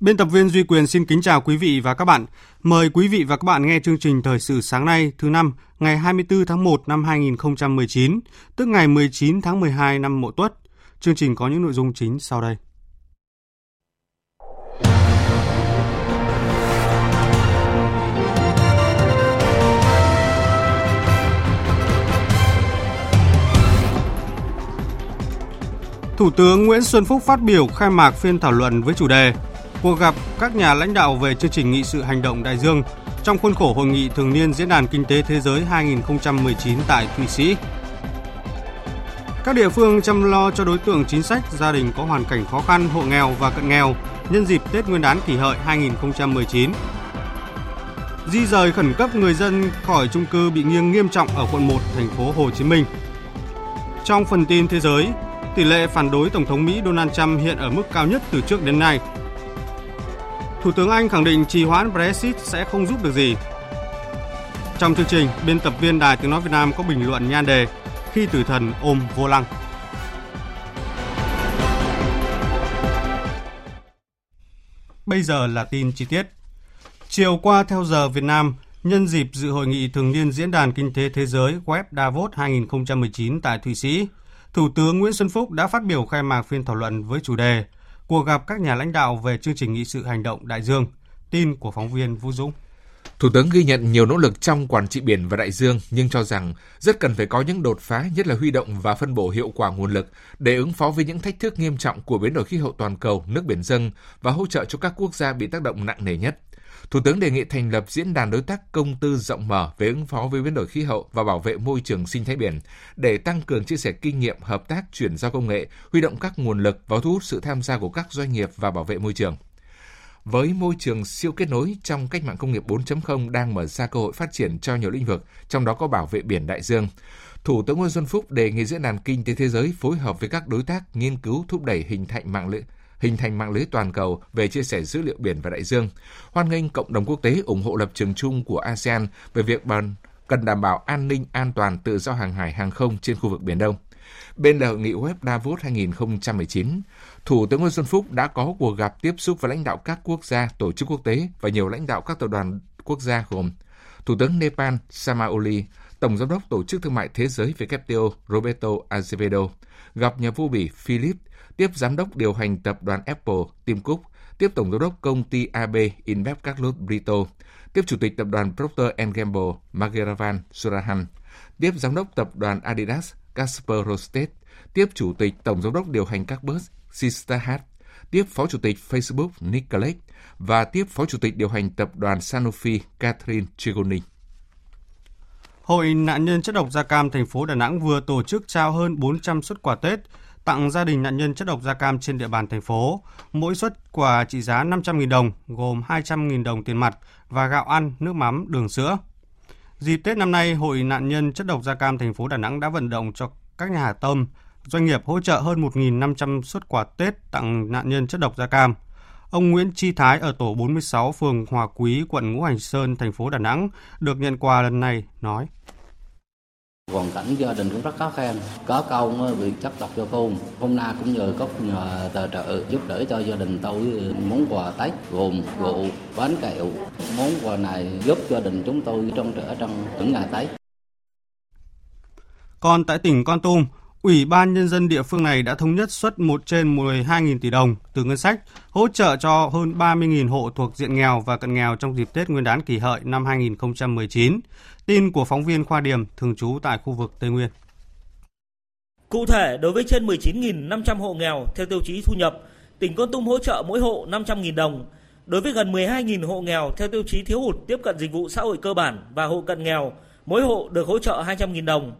Biên tập viên Duy Quyền xin kính chào quý vị và các bạn. Mời quý vị và các bạn nghe chương trình Thời sự sáng nay thứ năm ngày 24 tháng 1 năm 2019, tức ngày 19 tháng 12 năm Mậu Tuất. Chương trình có những nội dung chính sau đây. Thủ tướng Nguyễn Xuân Phúc phát biểu khai mạc phiên thảo luận với chủ đề Cuộc gặp các nhà lãnh đạo về chương trình nghị sự hành động đại dương trong khuôn khổ hội nghị thường niên Diễn đàn Kinh tế Thế giới 2019 tại Thụy Sĩ. Các địa phương chăm lo cho đối tượng chính sách, gia đình có hoàn cảnh khó khăn, hộ nghèo và cận nghèo nhân dịp Tết Nguyên đán kỷ hợi 2019. Di rời khẩn cấp người dân khỏi chung cư bị nghiêng nghiêm trọng ở quận 1 thành phố Hồ Chí Minh. Trong phần tin thế giới, tỷ lệ phản đối Tổng thống Mỹ Donald Trump hiện ở mức cao nhất từ trước đến nay Thủ tướng Anh khẳng định trì hoãn Brexit sẽ không giúp được gì. Trong chương trình, biên tập viên Đài Tiếng Nói Việt Nam có bình luận nhan đề Khi tử thần ôm vô lăng. Bây giờ là tin chi tiết. Chiều qua theo giờ Việt Nam, nhân dịp dự hội nghị thường niên Diễn đàn Kinh tế Thế giới Web Davos 2019 tại Thụy Sĩ, Thủ tướng Nguyễn Xuân Phúc đã phát biểu khai mạc phiên thảo luận với chủ đề cuộc gặp các nhà lãnh đạo về chương trình nghị sự hành động đại dương. Tin của phóng viên Vũ Dũng. Thủ tướng ghi nhận nhiều nỗ lực trong quản trị biển và đại dương nhưng cho rằng rất cần phải có những đột phá, nhất là huy động và phân bổ hiệu quả nguồn lực để ứng phó với những thách thức nghiêm trọng của biến đổi khí hậu toàn cầu, nước biển dâng và hỗ trợ cho các quốc gia bị tác động nặng nề nhất. Thủ tướng đề nghị thành lập diễn đàn đối tác công tư rộng mở về ứng phó với biến đổi khí hậu và bảo vệ môi trường sinh thái biển để tăng cường chia sẻ kinh nghiệm, hợp tác, chuyển giao công nghệ, huy động các nguồn lực và thu hút sự tham gia của các doanh nghiệp và bảo vệ môi trường. Với môi trường siêu kết nối trong cách mạng công nghiệp 4.0 đang mở ra cơ hội phát triển cho nhiều lĩnh vực, trong đó có bảo vệ biển đại dương. Thủ tướng Nguyễn Xuân Phúc đề nghị diễn đàn kinh tế thế giới phối hợp với các đối tác nghiên cứu thúc đẩy hình thành mạng lưới hình thành mạng lưới toàn cầu về chia sẻ dữ liệu biển và đại dương. Hoan nghênh cộng đồng quốc tế ủng hộ lập trường chung của ASEAN về việc bàn cần đảm bảo an ninh, an toàn, tự do hàng hải, hàng không trên khu vực Biển Đông. Bên lề hội nghị web Davos 2019, Thủ tướng Nguyễn Xuân Phúc đã có cuộc gặp tiếp xúc với lãnh đạo các quốc gia, tổ chức quốc tế và nhiều lãnh đạo các tập đoàn quốc gia gồm Thủ tướng Nepal Sama Oli, Tổng Giám đốc Tổ chức Thương mại Thế giới WTO Roberto Azevedo, gặp nhà vua Bỉ Philip tiếp giám đốc điều hành tập đoàn Apple Tim Cook, tiếp tổng giám đốc công ty AB InBev Carlos Brito, tiếp chủ tịch tập đoàn Procter Gamble Mageravan Surahan, tiếp giám đốc tập đoàn Adidas Casper Rostet, tiếp chủ tịch tổng giám đốc điều hành các bus Sister Hat, tiếp phó chủ tịch Facebook Nick Clegg và tiếp phó chủ tịch điều hành tập đoàn Sanofi Catherine Chigoni. Hội nạn nhân chất độc da cam thành phố Đà Nẵng vừa tổ chức trao hơn 400 xuất quà Tết tặng gia đình nạn nhân chất độc da cam trên địa bàn thành phố. Mỗi suất quà trị giá 500.000 đồng, gồm 200.000 đồng tiền mặt và gạo ăn, nước mắm, đường sữa. Dịp Tết năm nay, Hội nạn nhân chất độc da cam thành phố Đà Nẵng đã vận động cho các nhà hảo tâm, doanh nghiệp hỗ trợ hơn 1.500 suất quà Tết tặng nạn nhân chất độc da cam. Ông Nguyễn Chi Thái ở tổ 46 phường Hòa Quý, quận Ngũ Hành Sơn, thành phố Đà Nẵng được nhận quà lần này nói. Hoàn cảnh gia đình cũng rất khó khăn, có câu bị chất độc do côn. Hôm nay cũng nhờ có nhờ tờ trợ giúp đỡ cho gia đình tôi món quà Tết gồm rượu, bánh kẹo. Món quà này giúp gia đình chúng tôi trong trở trong những ngày Tết. Còn tại tỉnh Con Tum, Ủy ban Nhân dân địa phương này đã thống nhất xuất 1 trên 12.000 tỷ đồng từ ngân sách hỗ trợ cho hơn 30.000 hộ thuộc diện nghèo và cận nghèo trong dịp Tết Nguyên đán kỷ hợi năm 2019. Tin của phóng viên Khoa Điểm, thường trú tại khu vực Tây Nguyên. Cụ thể, đối với trên 19.500 hộ nghèo theo tiêu chí thu nhập, tỉnh Con Tum hỗ trợ mỗi hộ 500.000 đồng. Đối với gần 12.000 hộ nghèo theo tiêu chí thiếu hụt tiếp cận dịch vụ xã hội cơ bản và hộ cận nghèo, mỗi hộ được hỗ trợ 200.000 đồng.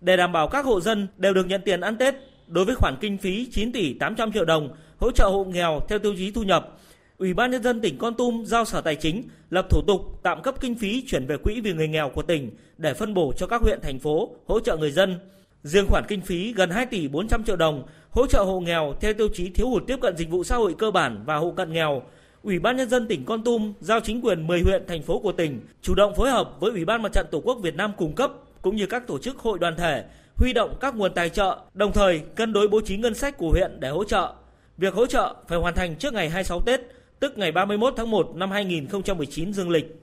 Để đảm bảo các hộ dân đều được nhận tiền ăn Tết, đối với khoản kinh phí 9 tỷ 800 triệu đồng hỗ trợ hộ nghèo theo tiêu chí thu nhập, Ủy ban nhân dân tỉnh Con Tum giao Sở Tài chính lập thủ tục tạm cấp kinh phí chuyển về quỹ vì người nghèo của tỉnh để phân bổ cho các huyện thành phố hỗ trợ người dân. Riêng khoản kinh phí gần 2 tỷ 400 triệu đồng hỗ trợ hộ nghèo theo tiêu chí thiếu hụt tiếp cận dịch vụ xã hội cơ bản và hộ cận nghèo. Ủy ban nhân dân tỉnh Con Tum giao chính quyền 10 huyện thành phố của tỉnh chủ động phối hợp với Ủy ban Mặt trận Tổ quốc Việt Nam cung cấp cũng như các tổ chức hội đoàn thể huy động các nguồn tài trợ, đồng thời cân đối bố trí ngân sách của huyện để hỗ trợ. Việc hỗ trợ phải hoàn thành trước ngày 26 Tết, tức ngày 31 tháng 1 năm 2019 dương lịch.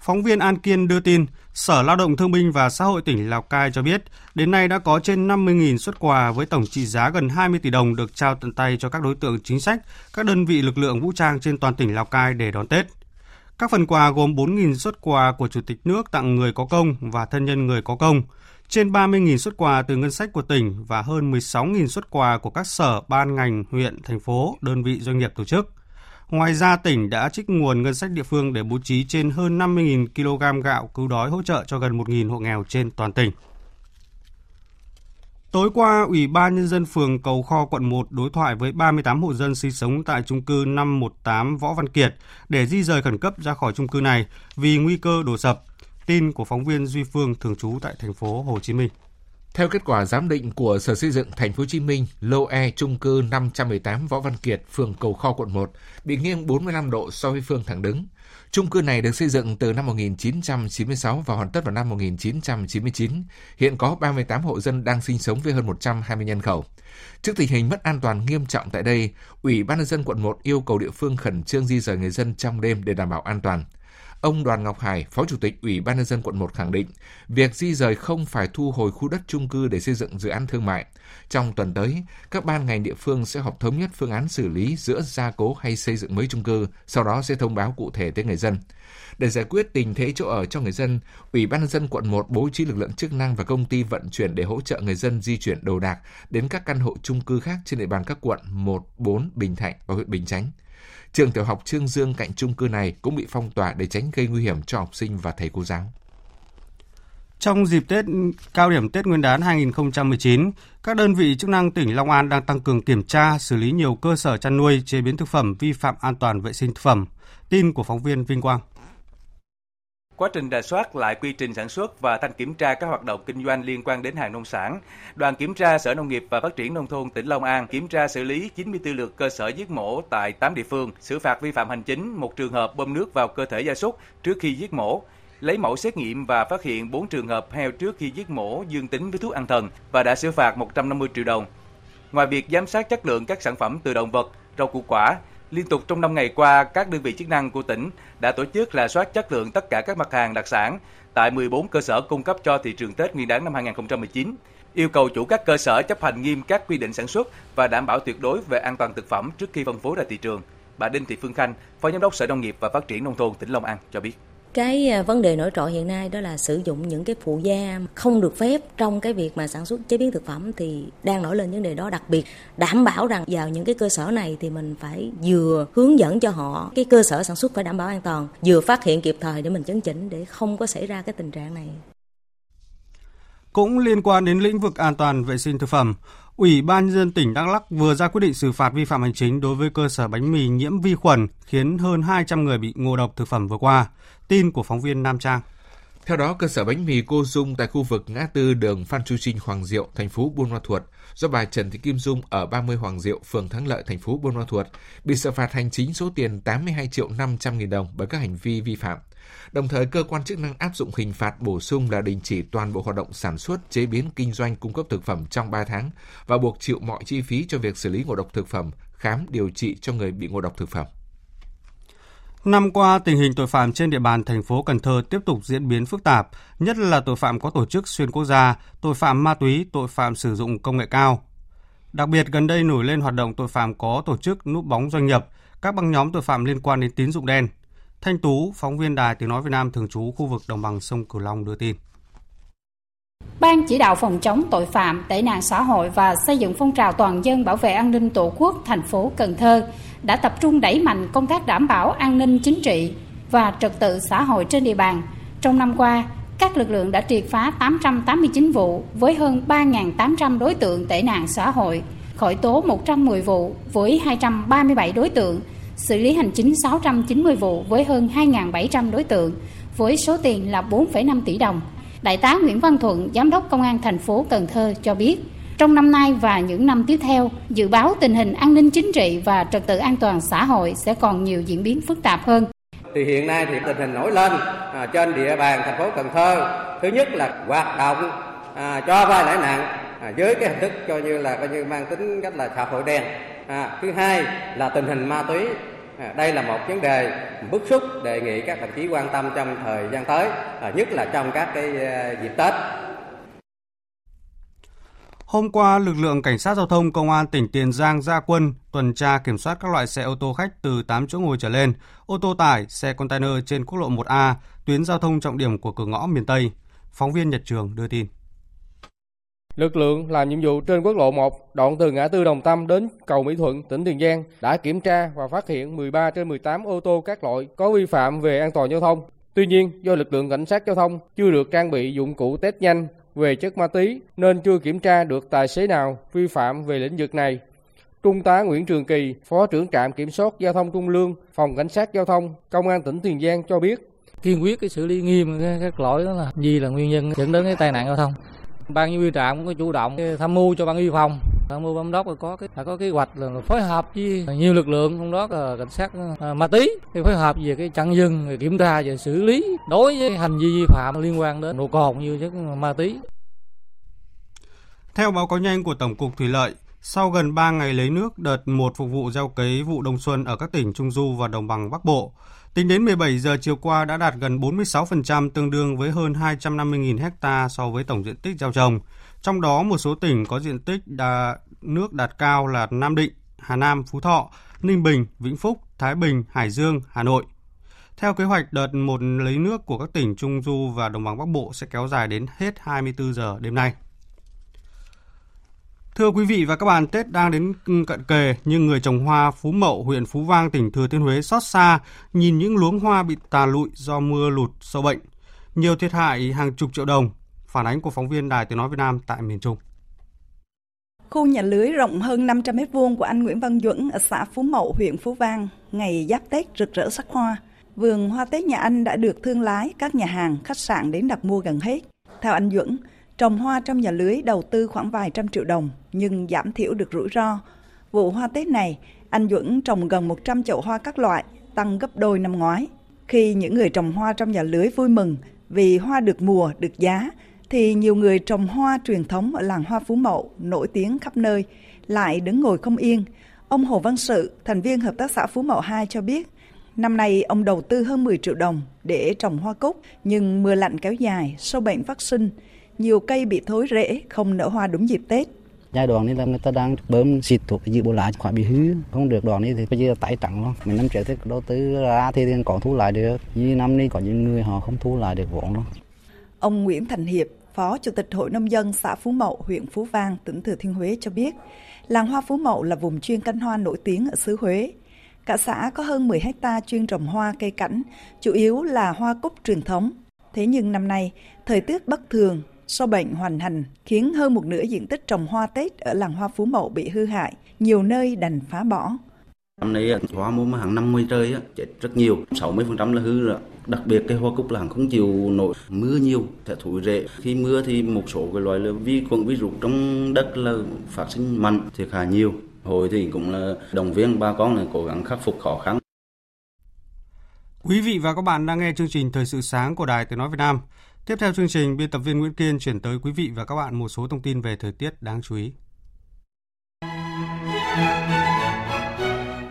Phóng viên An Kiên đưa tin, Sở Lao động Thương binh và Xã hội tỉnh Lào Cai cho biết, đến nay đã có trên 50.000 xuất quà với tổng trị giá gần 20 tỷ đồng được trao tận tay cho các đối tượng chính sách, các đơn vị lực lượng vũ trang trên toàn tỉnh Lào Cai để đón Tết. Các phần quà gồm 4.000 xuất quà của Chủ tịch nước tặng người có công và thân nhân người có công, trên 30.000 xuất quà từ ngân sách của tỉnh và hơn 16.000 xuất quà của các sở, ban ngành, huyện, thành phố, đơn vị doanh nghiệp tổ chức. Ngoài ra, tỉnh đã trích nguồn ngân sách địa phương để bố trí trên hơn 50.000 kg gạo cứu đói hỗ trợ cho gần 1.000 hộ nghèo trên toàn tỉnh. Tối qua, Ủy ban Nhân dân phường Cầu Kho, quận 1 đối thoại với 38 hộ dân sinh sống tại trung cư 518 Võ Văn Kiệt để di rời khẩn cấp ra khỏi trung cư này vì nguy cơ đổ sập. Tin của phóng viên Duy Phương thường trú tại thành phố Hồ Chí Minh. Theo kết quả giám định của Sở Xây dựng Thành phố Hồ Chí Minh, lô E trung cư 518 Võ Văn Kiệt, phường Cầu Kho, quận 1 bị nghiêng 45 độ so với phương thẳng đứng. Trung cư này được xây dựng từ năm 1996 và hoàn tất vào năm 1999. Hiện có 38 hộ dân đang sinh sống với hơn 120 nhân khẩu. Trước tình hình mất an toàn nghiêm trọng tại đây, Ủy ban nhân dân quận 1 yêu cầu địa phương khẩn trương di rời người dân trong đêm để đảm bảo an toàn. Ông Đoàn Ngọc Hải, Phó Chủ tịch Ủy ban nhân dân quận 1 khẳng định, việc di rời không phải thu hồi khu đất chung cư để xây dựng dự án thương mại. Trong tuần tới, các ban ngành địa phương sẽ họp thống nhất phương án xử lý giữa gia cố hay xây dựng mới chung cư, sau đó sẽ thông báo cụ thể tới người dân. Để giải quyết tình thế chỗ ở cho người dân, Ủy ban nhân dân quận 1 bố trí lực lượng chức năng và công ty vận chuyển để hỗ trợ người dân di chuyển đồ đạc đến các căn hộ chung cư khác trên địa bàn các quận 1, 4, Bình Thạnh và huyện Bình Chánh. Trường tiểu học Trương Dương cạnh chung cư này cũng bị phong tỏa để tránh gây nguy hiểm cho học sinh và thầy cô giáo. Trong dịp Tết cao điểm Tết Nguyên đán 2019, các đơn vị chức năng tỉnh Long An đang tăng cường kiểm tra, xử lý nhiều cơ sở chăn nuôi, chế biến thực phẩm vi phạm an toàn vệ sinh thực phẩm. Tin của phóng viên Vinh Quang quá trình rà soát lại quy trình sản xuất và thanh kiểm tra các hoạt động kinh doanh liên quan đến hàng nông sản. Đoàn kiểm tra Sở Nông nghiệp và Phát triển Nông thôn tỉnh Long An kiểm tra xử lý 94 lượt cơ sở giết mổ tại 8 địa phương, xử phạt vi phạm hành chính một trường hợp bơm nước vào cơ thể gia súc trước khi giết mổ, lấy mẫu xét nghiệm và phát hiện 4 trường hợp heo trước khi giết mổ dương tính với thuốc an thần và đã xử phạt 150 triệu đồng. Ngoài việc giám sát chất lượng các sản phẩm từ động vật, rau củ quả, Liên tục trong 5 ngày qua, các đơn vị chức năng của tỉnh đã tổ chức rà soát chất lượng tất cả các mặt hàng đặc sản tại 14 cơ sở cung cấp cho thị trường Tết Nguyên đán năm 2019 yêu cầu chủ các cơ sở chấp hành nghiêm các quy định sản xuất và đảm bảo tuyệt đối về an toàn thực phẩm trước khi phân phối ra thị trường. Bà Đinh Thị Phương Khanh, Phó Giám đốc Sở Nông nghiệp và Phát triển Nông thôn tỉnh Long An cho biết. Cái à, vấn đề nổi trội hiện nay đó là sử dụng những cái phụ gia không được phép trong cái việc mà sản xuất chế biến thực phẩm thì đang nổi lên vấn đề đó đặc biệt đảm bảo rằng vào những cái cơ sở này thì mình phải vừa hướng dẫn cho họ cái cơ sở sản xuất phải đảm bảo an toàn, vừa phát hiện kịp thời để mình chấn chỉnh để không có xảy ra cái tình trạng này. Cũng liên quan đến lĩnh vực an toàn vệ sinh thực phẩm, Ủy ban nhân dân tỉnh Đắk Lắk vừa ra quyết định xử phạt vi phạm hành chính đối với cơ sở bánh mì nhiễm vi khuẩn khiến hơn 200 người bị ngộ độc thực phẩm vừa qua. Tin của phóng viên Nam Trang. Theo đó, cơ sở bánh mì Cô Dung tại khu vực ngã tư đường Phan Chu Trinh Hoàng Diệu, thành phố Buôn Ma Thuột, do bà Trần Thị Kim Dung ở 30 Hoàng Diệu, phường Thắng Lợi, thành phố Buôn Ma Thuột, bị xử phạt hành chính số tiền 82 triệu 500 nghìn đồng bởi các hành vi vi phạm. Đồng thời, cơ quan chức năng áp dụng hình phạt bổ sung là đình chỉ toàn bộ hoạt động sản xuất, chế biến, kinh doanh, cung cấp thực phẩm trong 3 tháng và buộc chịu mọi chi phí cho việc xử lý ngộ độc thực phẩm, khám, điều trị cho người bị ngộ độc thực phẩm. Năm qua, tình hình tội phạm trên địa bàn thành phố Cần Thơ tiếp tục diễn biến phức tạp, nhất là tội phạm có tổ chức xuyên quốc gia, tội phạm ma túy, tội phạm sử dụng công nghệ cao. Đặc biệt gần đây nổi lên hoạt động tội phạm có tổ chức núp bóng doanh nghiệp, các băng nhóm tội phạm liên quan đến tín dụng đen. Thanh Tú, phóng viên Đài Tiếng Nói Việt Nam thường trú khu vực đồng bằng sông Cửu Long đưa tin. Ban chỉ đạo phòng chống tội phạm, tệ nạn xã hội và xây dựng phong trào toàn dân bảo vệ an ninh Tổ quốc thành phố Cần Thơ đã tập trung đẩy mạnh công tác đảm bảo an ninh chính trị và trật tự xã hội trên địa bàn. Trong năm qua, các lực lượng đã triệt phá 889 vụ với hơn 3.800 đối tượng tệ nạn xã hội, khởi tố 110 vụ với 237 đối tượng, xử lý hành chính 690 vụ với hơn 2.700 đối tượng, với số tiền là 4,5 tỷ đồng. Đại tá Nguyễn Văn Thuận, Giám đốc Công an thành phố Cần Thơ cho biết, trong năm nay và những năm tiếp theo, dự báo tình hình an ninh chính trị và trật tự an toàn xã hội sẽ còn nhiều diễn biến phức tạp hơn. Thì hiện nay thì tình hình nổi lên à, trên địa bàn thành phố Cần Thơ. Thứ nhất là hoạt động à, cho vay lãi nặng à, với cái hình thức coi như là coi như mang tính cách là xã hội đen. À, thứ hai là tình hình ma túy À, đây là một vấn đề bức xúc đề nghị các đồng chí quan tâm trong thời gian tới, à, nhất là trong các cái à, dịp Tết. Hôm qua, lực lượng cảnh sát giao thông công an tỉnh Tiền Giang ra quân tuần tra kiểm soát các loại xe ô tô khách từ 8 chỗ ngồi trở lên, ô tô tải, xe container trên quốc lộ 1A, tuyến giao thông trọng điểm của cửa ngõ miền Tây. Phóng viên Nhật Trường đưa tin. Lực lượng làm nhiệm vụ trên quốc lộ 1, đoạn từ ngã tư Đồng Tâm đến cầu Mỹ Thuận, tỉnh Tiền Giang đã kiểm tra và phát hiện 13 trên 18 ô tô các loại có vi phạm về an toàn giao thông. Tuy nhiên, do lực lượng cảnh sát giao thông chưa được trang bị dụng cụ test nhanh về chất ma túy nên chưa kiểm tra được tài xế nào vi phạm về lĩnh vực này. Trung tá Nguyễn Trường Kỳ, Phó trưởng trạm kiểm soát giao thông Trung Lương, Phòng Cảnh sát giao thông, Công an tỉnh Tiền Giang cho biết kiên quyết cái xử lý nghiêm các lỗi đó là gì là nguyên nhân dẫn đến cái tai nạn giao thông ban chỉ huy trạm cũng có chủ động tham mưu cho ban y phòng. Tham mưu bám đốc có cái có kế hoạch là phối hợp với nhiều lực lượng trong đó là cảnh sát à, ma túy thì phối hợp về cái chặn dừng kiểm tra và xử lý đối với hành vi vi phạm liên quan đến độ cồn như chất ma túy. Theo báo cáo nhanh của Tổng cục Thủy lợi, sau gần 3 ngày lấy nước đợt 1 phục vụ gieo cấy vụ đông xuân ở các tỉnh Trung Du và Đồng bằng Bắc Bộ, tính đến 17 giờ chiều qua đã đạt gần 46% tương đương với hơn 250.000 ha so với tổng diện tích gieo trồng. Trong đó một số tỉnh có diện tích đà, nước đạt cao là Nam Định, Hà Nam, Phú Thọ, Ninh Bình, Vĩnh Phúc, Thái Bình, Hải Dương, Hà Nội. Theo kế hoạch, đợt một lấy nước của các tỉnh Trung Du và Đồng bằng Bắc Bộ sẽ kéo dài đến hết 24 giờ đêm nay. Thưa quý vị và các bạn, Tết đang đến cận kề nhưng người trồng hoa Phú Mậu, huyện Phú Vang, tỉnh Thừa Thiên Huế xót xa nhìn những luống hoa bị tà lụi do mưa lụt sâu bệnh. Nhiều thiệt hại hàng chục triệu đồng. Phản ánh của phóng viên Đài Tiếng Nói Việt Nam tại miền Trung. Khu nhà lưới rộng hơn 500 m2 của anh Nguyễn Văn Duẩn ở xã Phú Mậu, huyện Phú Vang, ngày giáp Tết rực rỡ sắc hoa. Vườn hoa Tết nhà anh đã được thương lái, các nhà hàng, khách sạn đến đặt mua gần hết. Theo anh Duẩn, Trồng hoa trong nhà lưới đầu tư khoảng vài trăm triệu đồng nhưng giảm thiểu được rủi ro. Vụ hoa Tết này, anh Duẩn trồng gần 100 chậu hoa các loại, tăng gấp đôi năm ngoái. Khi những người trồng hoa trong nhà lưới vui mừng vì hoa được mùa, được giá, thì nhiều người trồng hoa truyền thống ở làng hoa Phú Mậu nổi tiếng khắp nơi lại đứng ngồi không yên. Ông Hồ Văn Sự, thành viên Hợp tác xã Phú Mậu 2 cho biết, năm nay ông đầu tư hơn 10 triệu đồng để trồng hoa cúc, nhưng mưa lạnh kéo dài, sâu bệnh phát sinh, nhiều cây bị thối rễ, không nở hoa đúng dịp Tết giai đoạn này là người ta đang bơm xịt thuốc dự bộ lại khỏi bị hư không được đoạn này thì bây giờ tái trắng luôn mình năm trước thì đầu tư ra thì còn thu lại được như năm nay có những người họ không thu lại được vốn đâu ông Nguyễn Thành Hiệp Phó Chủ tịch Hội Nông dân xã Phú Mậu, huyện Phú Vang, tỉnh Thừa Thiên Huế cho biết, làng hoa Phú Mậu là vùng chuyên canh hoa nổi tiếng ở xứ Huế. Cả xã có hơn 10 hecta chuyên trồng hoa cây cảnh, chủ yếu là hoa cúc truyền thống. Thế nhưng năm nay, thời tiết bất thường, Sâu bệnh hoành hành khiến hơn một nửa diện tích trồng hoa Tết ở làng hoa Phú Mậu bị hư hại, nhiều nơi đành phá bỏ. Năm nay hoa mua hàng năm mươi trời chết rất nhiều, 60% là hư rồi. Đặc biệt cái hoa cúc làng không chịu nổi mưa nhiều sẽ thối rễ. Khi mưa thì một số cái loại là vi khuẩn virus trong đất là phát sinh mạnh thiệt hại nhiều. Hồi thì cũng là động viên ba con là cố gắng khắc phục khó khăn. Quý vị và các bạn đang nghe chương trình Thời sự sáng của Đài Tiếng Nói Việt Nam. Tiếp theo chương trình, biên tập viên Nguyễn Kiên chuyển tới quý vị và các bạn một số thông tin về thời tiết đáng chú ý.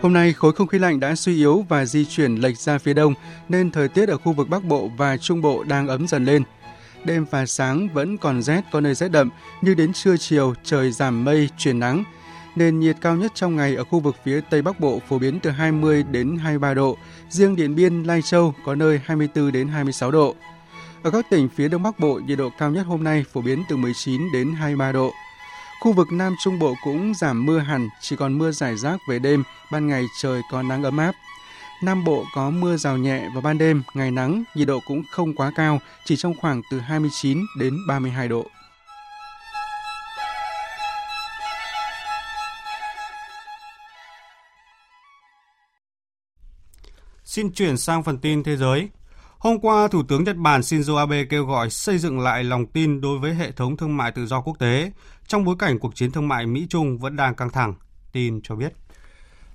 Hôm nay, khối không khí lạnh đã suy yếu và di chuyển lệch ra phía đông, nên thời tiết ở khu vực Bắc Bộ và Trung Bộ đang ấm dần lên. Đêm và sáng vẫn còn rét, có nơi rét đậm, nhưng đến trưa chiều trời giảm mây, chuyển nắng. Nền nhiệt cao nhất trong ngày ở khu vực phía Tây Bắc Bộ phổ biến từ 20 đến 23 độ, riêng Điện Biên, Lai Châu có nơi 24 đến 26 độ. Ở các tỉnh phía Đông Bắc Bộ, nhiệt độ cao nhất hôm nay phổ biến từ 19 đến 23 độ. Khu vực Nam Trung Bộ cũng giảm mưa hẳn, chỉ còn mưa rải rác về đêm, ban ngày trời có nắng ấm áp. Nam Bộ có mưa rào nhẹ vào ban đêm, ngày nắng, nhiệt độ cũng không quá cao, chỉ trong khoảng từ 29 đến 32 độ. Xin chuyển sang phần tin thế giới. Hôm qua, Thủ tướng Nhật Bản Shinzo Abe kêu gọi xây dựng lại lòng tin đối với hệ thống thương mại tự do quốc tế trong bối cảnh cuộc chiến thương mại Mỹ-Trung vẫn đang căng thẳng. Tin cho biết.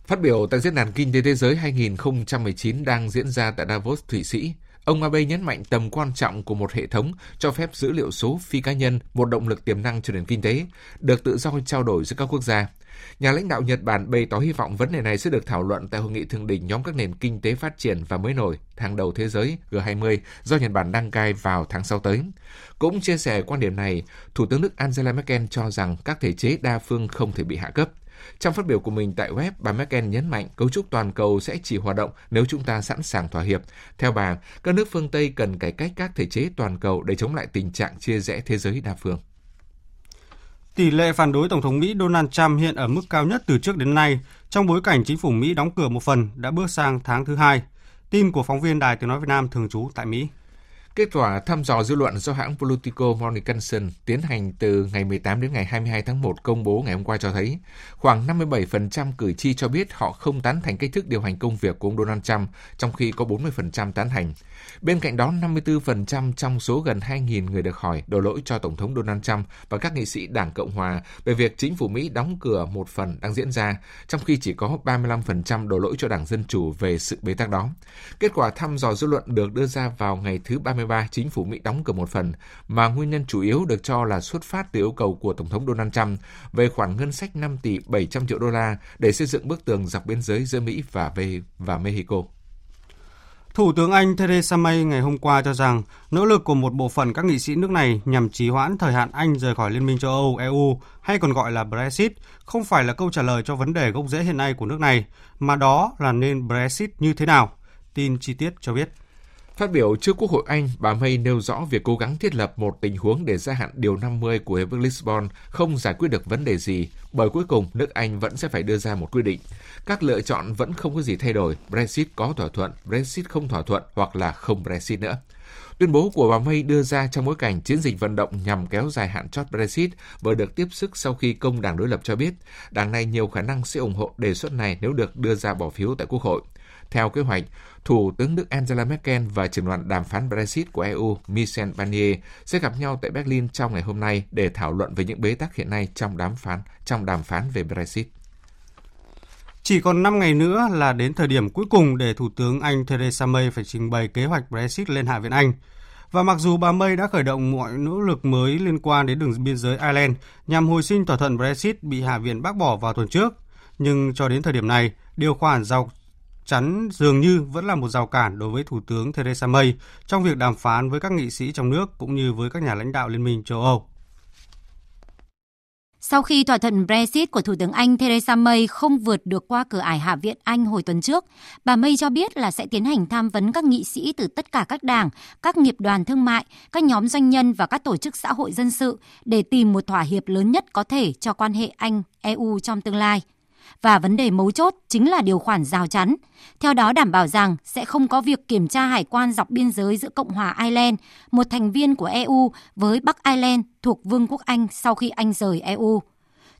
Phát biểu tại Diễn đàn Kinh tế Thế giới 2019 đang diễn ra tại Davos, Thụy Sĩ, ông Abe nhấn mạnh tầm quan trọng của một hệ thống cho phép dữ liệu số phi cá nhân, một động lực tiềm năng cho nền kinh tế, được tự do trao đổi giữa các quốc gia. Nhà lãnh đạo Nhật Bản bày tỏ hy vọng vấn đề này sẽ được thảo luận tại hội nghị thượng đỉnh nhóm các nền kinh tế phát triển và mới nổi hàng đầu thế giới G20 do Nhật Bản đăng cai vào tháng sau tới. Cũng chia sẻ quan điểm này, Thủ tướng Đức Angela Merkel cho rằng các thể chế đa phương không thể bị hạ cấp. Trong phát biểu của mình tại web, bà Merkel nhấn mạnh cấu trúc toàn cầu sẽ chỉ hoạt động nếu chúng ta sẵn sàng thỏa hiệp. Theo bà, các nước phương Tây cần cải cách các thể chế toàn cầu để chống lại tình trạng chia rẽ thế giới đa phương. Tỷ lệ phản đối Tổng thống Mỹ Donald Trump hiện ở mức cao nhất từ trước đến nay, trong bối cảnh chính phủ Mỹ đóng cửa một phần đã bước sang tháng thứ hai. Tin của phóng viên Đài Tiếng Nói Việt Nam thường trú tại Mỹ. Kết quả thăm dò dư luận do hãng Politico Morning Consult tiến hành từ ngày 18 đến ngày 22 tháng 1 công bố ngày hôm qua cho thấy khoảng 57% cử tri cho biết họ không tán thành cách thức điều hành công việc của ông Donald Trump, trong khi có 40% tán thành. Bên cạnh đó, 54% trong số gần 2.000 người được hỏi đổ lỗi cho Tổng thống Donald Trump và các nghị sĩ Đảng Cộng Hòa về việc chính phủ Mỹ đóng cửa một phần đang diễn ra, trong khi chỉ có 35% đổ lỗi cho Đảng Dân Chủ về sự bế tắc đó. Kết quả thăm dò dư luận được đưa ra vào ngày thứ 33 chính phủ Mỹ đóng cửa một phần, mà nguyên nhân chủ yếu được cho là xuất phát từ yêu cầu của Tổng thống Donald Trump về khoản ngân sách 5 tỷ 700 triệu đô la để xây dựng bức tường dọc biên giới giữa Mỹ và, và Mexico. Thủ tướng Anh Theresa May ngày hôm qua cho rằng nỗ lực của một bộ phận các nghị sĩ nước này nhằm trì hoãn thời hạn Anh rời khỏi Liên minh châu Âu EU hay còn gọi là Brexit không phải là câu trả lời cho vấn đề gốc rễ hiện nay của nước này, mà đó là nên Brexit như thế nào. Tin chi tiết cho biết. Phát biểu trước Quốc hội Anh, bà May nêu rõ việc cố gắng thiết lập một tình huống để gia hạn Điều 50 của Hiệp ước Lisbon không giải quyết được vấn đề gì, bởi cuối cùng nước Anh vẫn sẽ phải đưa ra một quyết định. Các lựa chọn vẫn không có gì thay đổi, Brexit có thỏa thuận, Brexit không thỏa thuận hoặc là không Brexit nữa. Tuyên bố của bà May đưa ra trong bối cảnh chiến dịch vận động nhằm kéo dài hạn chót Brexit vừa được tiếp sức sau khi công đảng đối lập cho biết đảng này nhiều khả năng sẽ ủng hộ đề xuất này nếu được đưa ra bỏ phiếu tại Quốc hội. Theo kế hoạch, Thủ tướng Đức Angela Merkel và trưởng đoàn đàm phán Brexit của EU Michel Barnier sẽ gặp nhau tại Berlin trong ngày hôm nay để thảo luận về những bế tắc hiện nay trong đàm phán trong đàm phán về Brexit. Chỉ còn 5 ngày nữa là đến thời điểm cuối cùng để Thủ tướng Anh Theresa May phải trình bày kế hoạch Brexit lên Hạ viện Anh. Và mặc dù bà May đã khởi động mọi nỗ lực mới liên quan đến đường biên giới Ireland nhằm hồi sinh thỏa thuận Brexit bị Hạ viện bác bỏ vào tuần trước, nhưng cho đến thời điểm này, điều khoản dọc chắn dường như vẫn là một rào cản đối với Thủ tướng Theresa May trong việc đàm phán với các nghị sĩ trong nước cũng như với các nhà lãnh đạo Liên minh châu Âu. Sau khi thỏa thuận Brexit của Thủ tướng Anh Theresa May không vượt được qua cửa ải Hạ viện Anh hồi tuần trước, bà May cho biết là sẽ tiến hành tham vấn các nghị sĩ từ tất cả các đảng, các nghiệp đoàn thương mại, các nhóm doanh nhân và các tổ chức xã hội dân sự để tìm một thỏa hiệp lớn nhất có thể cho quan hệ Anh-EU trong tương lai và vấn đề mấu chốt chính là điều khoản rào chắn. Theo đó đảm bảo rằng sẽ không có việc kiểm tra hải quan dọc biên giới giữa Cộng hòa Ireland, một thành viên của EU, với Bắc Ireland thuộc Vương quốc Anh sau khi Anh rời EU.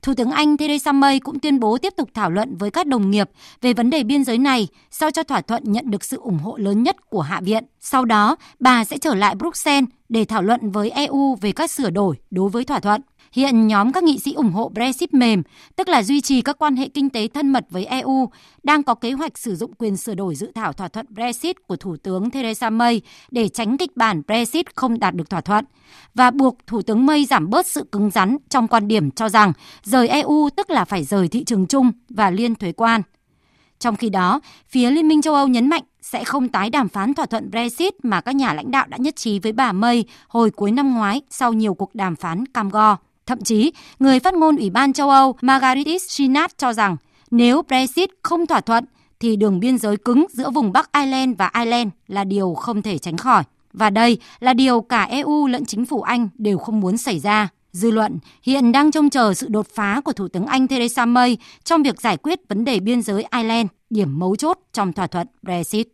Thủ tướng Anh Theresa May cũng tuyên bố tiếp tục thảo luận với các đồng nghiệp về vấn đề biên giới này sau cho thỏa thuận nhận được sự ủng hộ lớn nhất của Hạ viện. Sau đó, bà sẽ trở lại Bruxelles để thảo luận với EU về các sửa đổi đối với thỏa thuận. Hiện nhóm các nghị sĩ ủng hộ Brexit mềm, tức là duy trì các quan hệ kinh tế thân mật với EU, đang có kế hoạch sử dụng quyền sửa đổi dự thảo thỏa thuận Brexit của Thủ tướng Theresa May để tránh kịch bản Brexit không đạt được thỏa thuận và buộc Thủ tướng May giảm bớt sự cứng rắn trong quan điểm cho rằng rời EU tức là phải rời thị trường chung và liên thuế quan. Trong khi đó, phía Liên minh châu Âu nhấn mạnh sẽ không tái đàm phán thỏa thuận Brexit mà các nhà lãnh đạo đã nhất trí với bà May hồi cuối năm ngoái sau nhiều cuộc đàm phán cam go. Thậm chí, người phát ngôn Ủy ban châu Âu Margaritis Sinat cho rằng nếu Brexit không thỏa thuận thì đường biên giới cứng giữa vùng Bắc Ireland và Ireland là điều không thể tránh khỏi. Và đây là điều cả EU lẫn chính phủ Anh đều không muốn xảy ra. Dư luận hiện đang trông chờ sự đột phá của Thủ tướng Anh Theresa May trong việc giải quyết vấn đề biên giới Ireland, điểm mấu chốt trong thỏa thuận Brexit.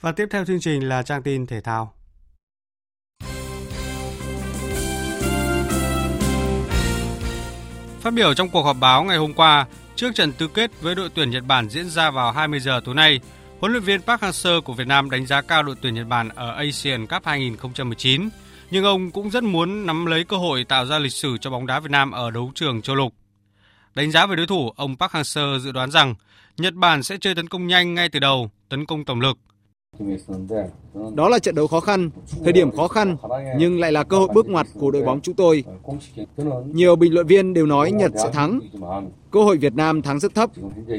Và tiếp theo chương trình là trang tin thể thao. Phát biểu trong cuộc họp báo ngày hôm qua, trước trận tứ kết với đội tuyển Nhật Bản diễn ra vào 20 giờ tối nay, huấn luyện viên Park Hang-seo của Việt Nam đánh giá cao đội tuyển Nhật Bản ở Asian Cup 2019, nhưng ông cũng rất muốn nắm lấy cơ hội tạo ra lịch sử cho bóng đá Việt Nam ở đấu trường châu lục. Đánh giá về đối thủ, ông Park Hang-seo dự đoán rằng Nhật Bản sẽ chơi tấn công nhanh ngay từ đầu, tấn công tổng lực đó là trận đấu khó khăn, thời điểm khó khăn, nhưng lại là cơ hội bước ngoặt của đội bóng chúng tôi. Nhiều bình luận viên đều nói Nhật sẽ thắng. Cơ hội Việt Nam thắng rất thấp,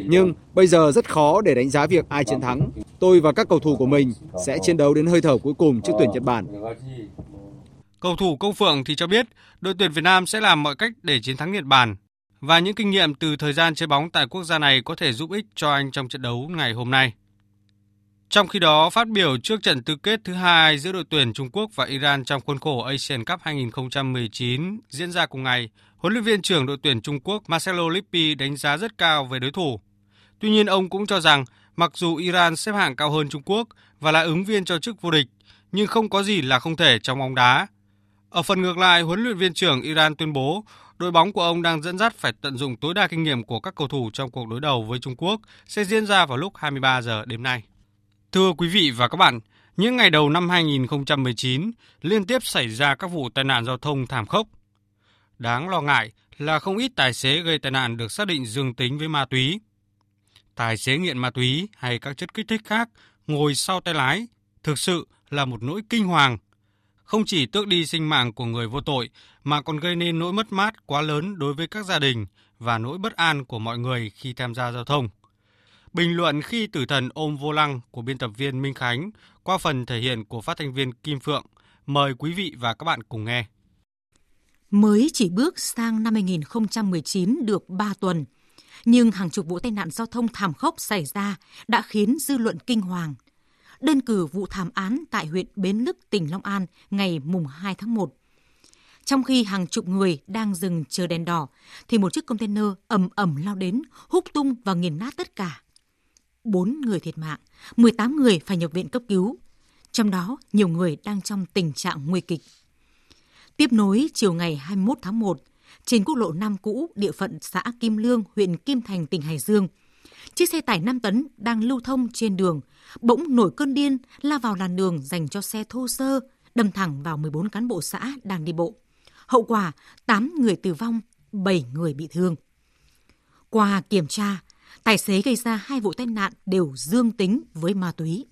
nhưng bây giờ rất khó để đánh giá việc ai chiến thắng. Tôi và các cầu thủ của mình sẽ chiến đấu đến hơi thở cuối cùng trước tuyển Nhật Bản. Cầu thủ Công Phượng thì cho biết đội tuyển Việt Nam sẽ làm mọi cách để chiến thắng Nhật Bản và những kinh nghiệm từ thời gian chơi bóng tại quốc gia này có thể giúp ích cho anh trong trận đấu ngày hôm nay. Trong khi đó, phát biểu trước trận tứ kết thứ hai giữa đội tuyển Trung Quốc và Iran trong khuôn khổ Asian Cup 2019 diễn ra cùng ngày, huấn luyện viên trưởng đội tuyển Trung Quốc Marcelo Lippi đánh giá rất cao về đối thủ. Tuy nhiên, ông cũng cho rằng mặc dù Iran xếp hạng cao hơn Trung Quốc và là ứng viên cho chức vô địch, nhưng không có gì là không thể trong bóng đá. Ở phần ngược lại, huấn luyện viên trưởng Iran tuyên bố đội bóng của ông đang dẫn dắt phải tận dụng tối đa kinh nghiệm của các cầu thủ trong cuộc đối đầu với Trung Quốc sẽ diễn ra vào lúc 23 giờ đêm nay. Thưa quý vị và các bạn, những ngày đầu năm 2019 liên tiếp xảy ra các vụ tai nạn giao thông thảm khốc. Đáng lo ngại là không ít tài xế gây tai nạn được xác định dương tính với ma túy. Tài xế nghiện ma túy hay các chất kích thích khác ngồi sau tay lái thực sự là một nỗi kinh hoàng. Không chỉ tước đi sinh mạng của người vô tội mà còn gây nên nỗi mất mát quá lớn đối với các gia đình và nỗi bất an của mọi người khi tham gia giao thông. Bình luận khi tử thần ôm vô lăng của biên tập viên Minh Khánh qua phần thể hiện của phát thanh viên Kim Phượng. Mời quý vị và các bạn cùng nghe. Mới chỉ bước sang năm 2019 được 3 tuần, nhưng hàng chục vụ tai nạn giao thông thảm khốc xảy ra đã khiến dư luận kinh hoàng. Đơn cử vụ thảm án tại huyện Bến Lức, tỉnh Long An ngày mùng 2 tháng 1. Trong khi hàng chục người đang dừng chờ đèn đỏ, thì một chiếc container ầm ầm lao đến, húc tung và nghiền nát tất cả. 4 người thiệt mạng, 18 người phải nhập viện cấp cứu. Trong đó, nhiều người đang trong tình trạng nguy kịch. Tiếp nối chiều ngày 21 tháng 1, trên quốc lộ 5 cũ, địa phận xã Kim Lương, huyện Kim Thành, tỉnh Hải Dương, chiếc xe tải 5 tấn đang lưu thông trên đường, bỗng nổi cơn điên la vào làn đường dành cho xe thô sơ, đâm thẳng vào 14 cán bộ xã đang đi bộ. Hậu quả, 8 người tử vong, 7 người bị thương. Qua kiểm tra, tài xế gây ra hai vụ tai nạn đều dương tính với ma túy.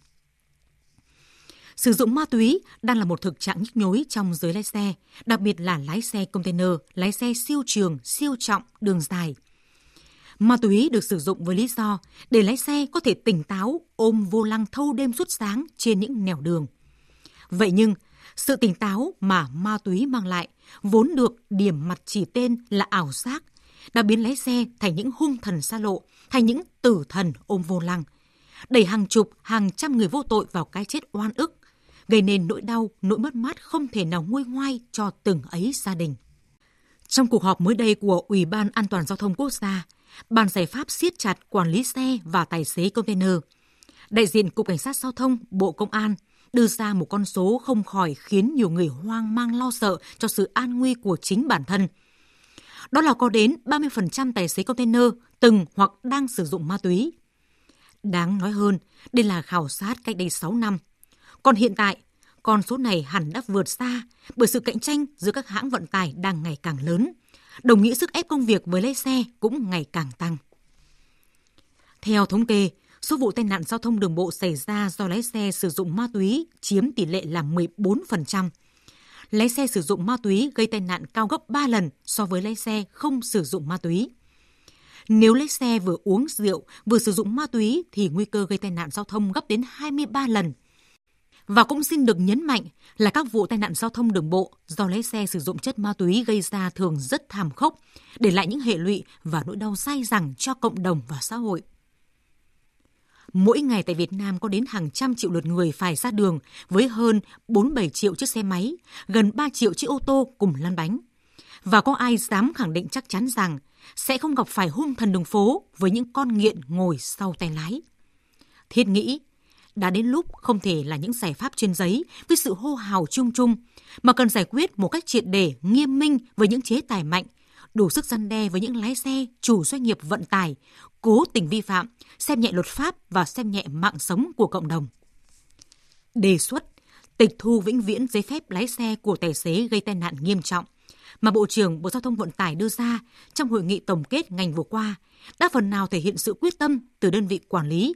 Sử dụng ma túy đang là một thực trạng nhức nhối trong giới lái xe, đặc biệt là lái xe container, lái xe siêu trường, siêu trọng, đường dài. Ma túy được sử dụng với lý do để lái xe có thể tỉnh táo ôm vô lăng thâu đêm suốt sáng trên những nẻo đường. Vậy nhưng, sự tỉnh táo mà ma túy mang lại vốn được điểm mặt chỉ tên là ảo giác đã biến lái xe thành những hung thần xa lộ, thành những tử thần ôm vô lăng, đẩy hàng chục, hàng trăm người vô tội vào cái chết oan ức, gây nên nỗi đau, nỗi mất mát không thể nào nguôi ngoai cho từng ấy gia đình. Trong cuộc họp mới đây của Ủy ban An toàn Giao thông Quốc gia, bàn giải pháp siết chặt quản lý xe và tài xế container, đại diện Cục Cảnh sát Giao thông, Bộ Công an đưa ra một con số không khỏi khiến nhiều người hoang mang lo sợ cho sự an nguy của chính bản thân – đó là có đến 30% tài xế container từng hoặc đang sử dụng ma túy. Đáng nói hơn, đây là khảo sát cách đây 6 năm. Còn hiện tại, con số này hẳn đã vượt xa bởi sự cạnh tranh giữa các hãng vận tải đang ngày càng lớn. Đồng nghĩa sức ép công việc với lái xe cũng ngày càng tăng. Theo thống kê, số vụ tai nạn giao thông đường bộ xảy ra do lái xe sử dụng ma túy chiếm tỷ lệ là 14%, lái xe sử dụng ma túy gây tai nạn cao gấp 3 lần so với lái xe không sử dụng ma túy. Nếu lái xe vừa uống rượu, vừa sử dụng ma túy thì nguy cơ gây tai nạn giao thông gấp đến 23 lần. Và cũng xin được nhấn mạnh là các vụ tai nạn giao thông đường bộ do lái xe sử dụng chất ma túy gây ra thường rất thảm khốc, để lại những hệ lụy và nỗi đau dai dẳng cho cộng đồng và xã hội. Mỗi ngày tại Việt Nam có đến hàng trăm triệu lượt người phải ra đường với hơn 47 triệu chiếc xe máy, gần 3 triệu chiếc ô tô cùng lăn bánh. Và có ai dám khẳng định chắc chắn rằng sẽ không gặp phải hung thần đường phố với những con nghiện ngồi sau tay lái. Thiết nghĩ, đã đến lúc không thể là những giải pháp trên giấy với sự hô hào chung chung, mà cần giải quyết một cách triệt để, nghiêm minh với những chế tài mạnh, đủ sức răn đe với những lái xe, chủ doanh nghiệp vận tải, cố tình vi phạm, xem nhẹ luật pháp và xem nhẹ mạng sống của cộng đồng. Đề xuất tịch thu vĩnh viễn giấy phép lái xe của tài xế gây tai nạn nghiêm trọng mà Bộ trưởng Bộ Giao thông Vận tải đưa ra trong hội nghị tổng kết ngành vừa qua đã phần nào thể hiện sự quyết tâm từ đơn vị quản lý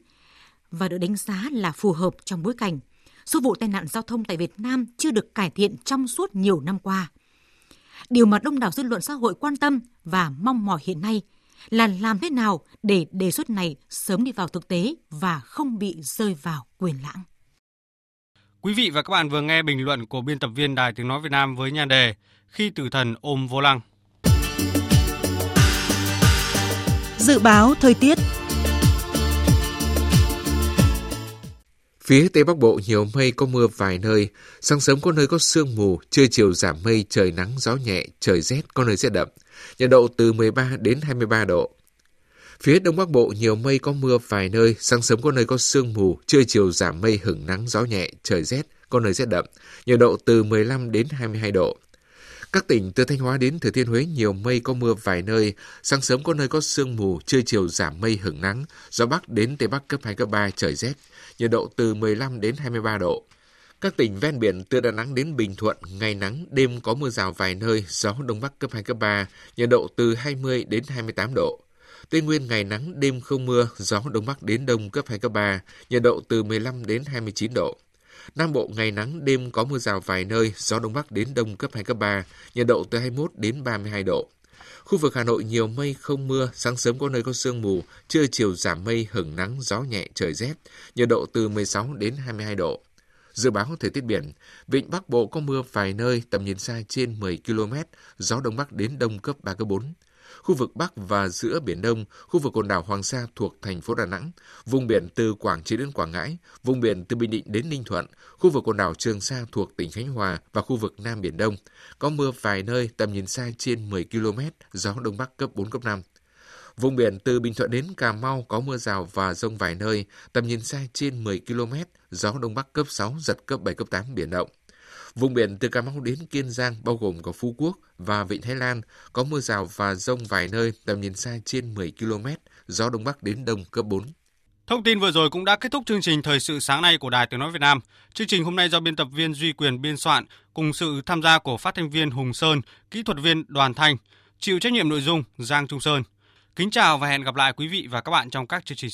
và được đánh giá là phù hợp trong bối cảnh số vụ tai nạn giao thông tại Việt Nam chưa được cải thiện trong suốt nhiều năm qua. Điều mà đông đảo dư luận xã hội quan tâm và mong mỏi hiện nay là làm thế nào để đề xuất này sớm đi vào thực tế và không bị rơi vào quyền lãng. Quý vị và các bạn vừa nghe bình luận của biên tập viên Đài Tiếng Nói Việt Nam với nhan đề Khi tử thần ôm vô lăng. Dự báo thời tiết Phía Tây Bắc Bộ nhiều mây có mưa vài nơi, sáng sớm có nơi có sương mù, trưa chiều giảm mây, trời nắng gió nhẹ, trời rét, có nơi rét đậm. Nhiệt độ từ 13 đến 23 độ. Phía Đông Bắc Bộ nhiều mây có mưa vài nơi, sáng sớm có nơi có sương mù, trưa chiều giảm mây hửng nắng gió nhẹ, trời rét, có nơi rét đậm, nhiệt độ từ 15 đến 22 độ. Các tỉnh từ Thanh Hóa đến Thừa Thiên Huế nhiều mây có mưa vài nơi, sáng sớm có nơi có sương mù, trưa chiều giảm mây hửng nắng, gió Bắc đến Tây Bắc cấp 2, cấp 3, trời rét, nhiệt độ từ 15 đến 23 độ. Các tỉnh ven biển từ Đà Nẵng đến Bình Thuận, ngày nắng, đêm có mưa rào vài nơi, gió Đông Bắc cấp 2, cấp 3, nhiệt độ từ 20 đến 28 độ. Tây Nguyên ngày nắng, đêm không mưa, gió Đông Bắc đến Đông cấp 2, cấp 3, nhiệt độ từ 15 đến 29 độ. Nam Bộ ngày nắng, đêm có mưa rào vài nơi, gió Đông Bắc đến Đông cấp 2, cấp 3, nhiệt độ từ 21 đến 32 độ. Khu vực Hà Nội nhiều mây không mưa, sáng sớm có nơi có sương mù, trưa chiều giảm mây, hửng nắng, gió nhẹ, trời rét, nhiệt độ từ 16 đến 22 độ. Dự báo thời tiết biển, vịnh Bắc Bộ có mưa vài nơi, tầm nhìn xa trên 10 km, gió Đông Bắc đến Đông cấp 3, cấp 4 khu vực Bắc và giữa Biển Đông, khu vực quần đảo Hoàng Sa thuộc thành phố Đà Nẵng, vùng biển từ Quảng Trị đến Quảng Ngãi, vùng biển từ Bình Định đến Ninh Thuận, khu vực quần đảo Trường Sa thuộc tỉnh Khánh Hòa và khu vực Nam Biển Đông. Có mưa vài nơi tầm nhìn xa trên 10 km, gió Đông Bắc cấp 4, cấp 5. Vùng biển từ Bình Thuận đến Cà Mau có mưa rào và rông vài nơi, tầm nhìn xa trên 10 km, gió Đông Bắc cấp 6, giật cấp 7, cấp 8, biển động. Vùng biển từ Cà Mau đến Kiên Giang bao gồm có Phú Quốc và Vịnh Thái Lan có mưa rào và rông vài nơi tầm nhìn xa trên 10 km, gió Đông Bắc đến Đông cấp 4. Thông tin vừa rồi cũng đã kết thúc chương trình Thời sự sáng nay của Đài Tiếng Nói Việt Nam. Chương trình hôm nay do biên tập viên Duy Quyền biên soạn cùng sự tham gia của phát thanh viên Hùng Sơn, kỹ thuật viên Đoàn Thanh, chịu trách nhiệm nội dung Giang Trung Sơn. Kính chào và hẹn gặp lại quý vị và các bạn trong các chương trình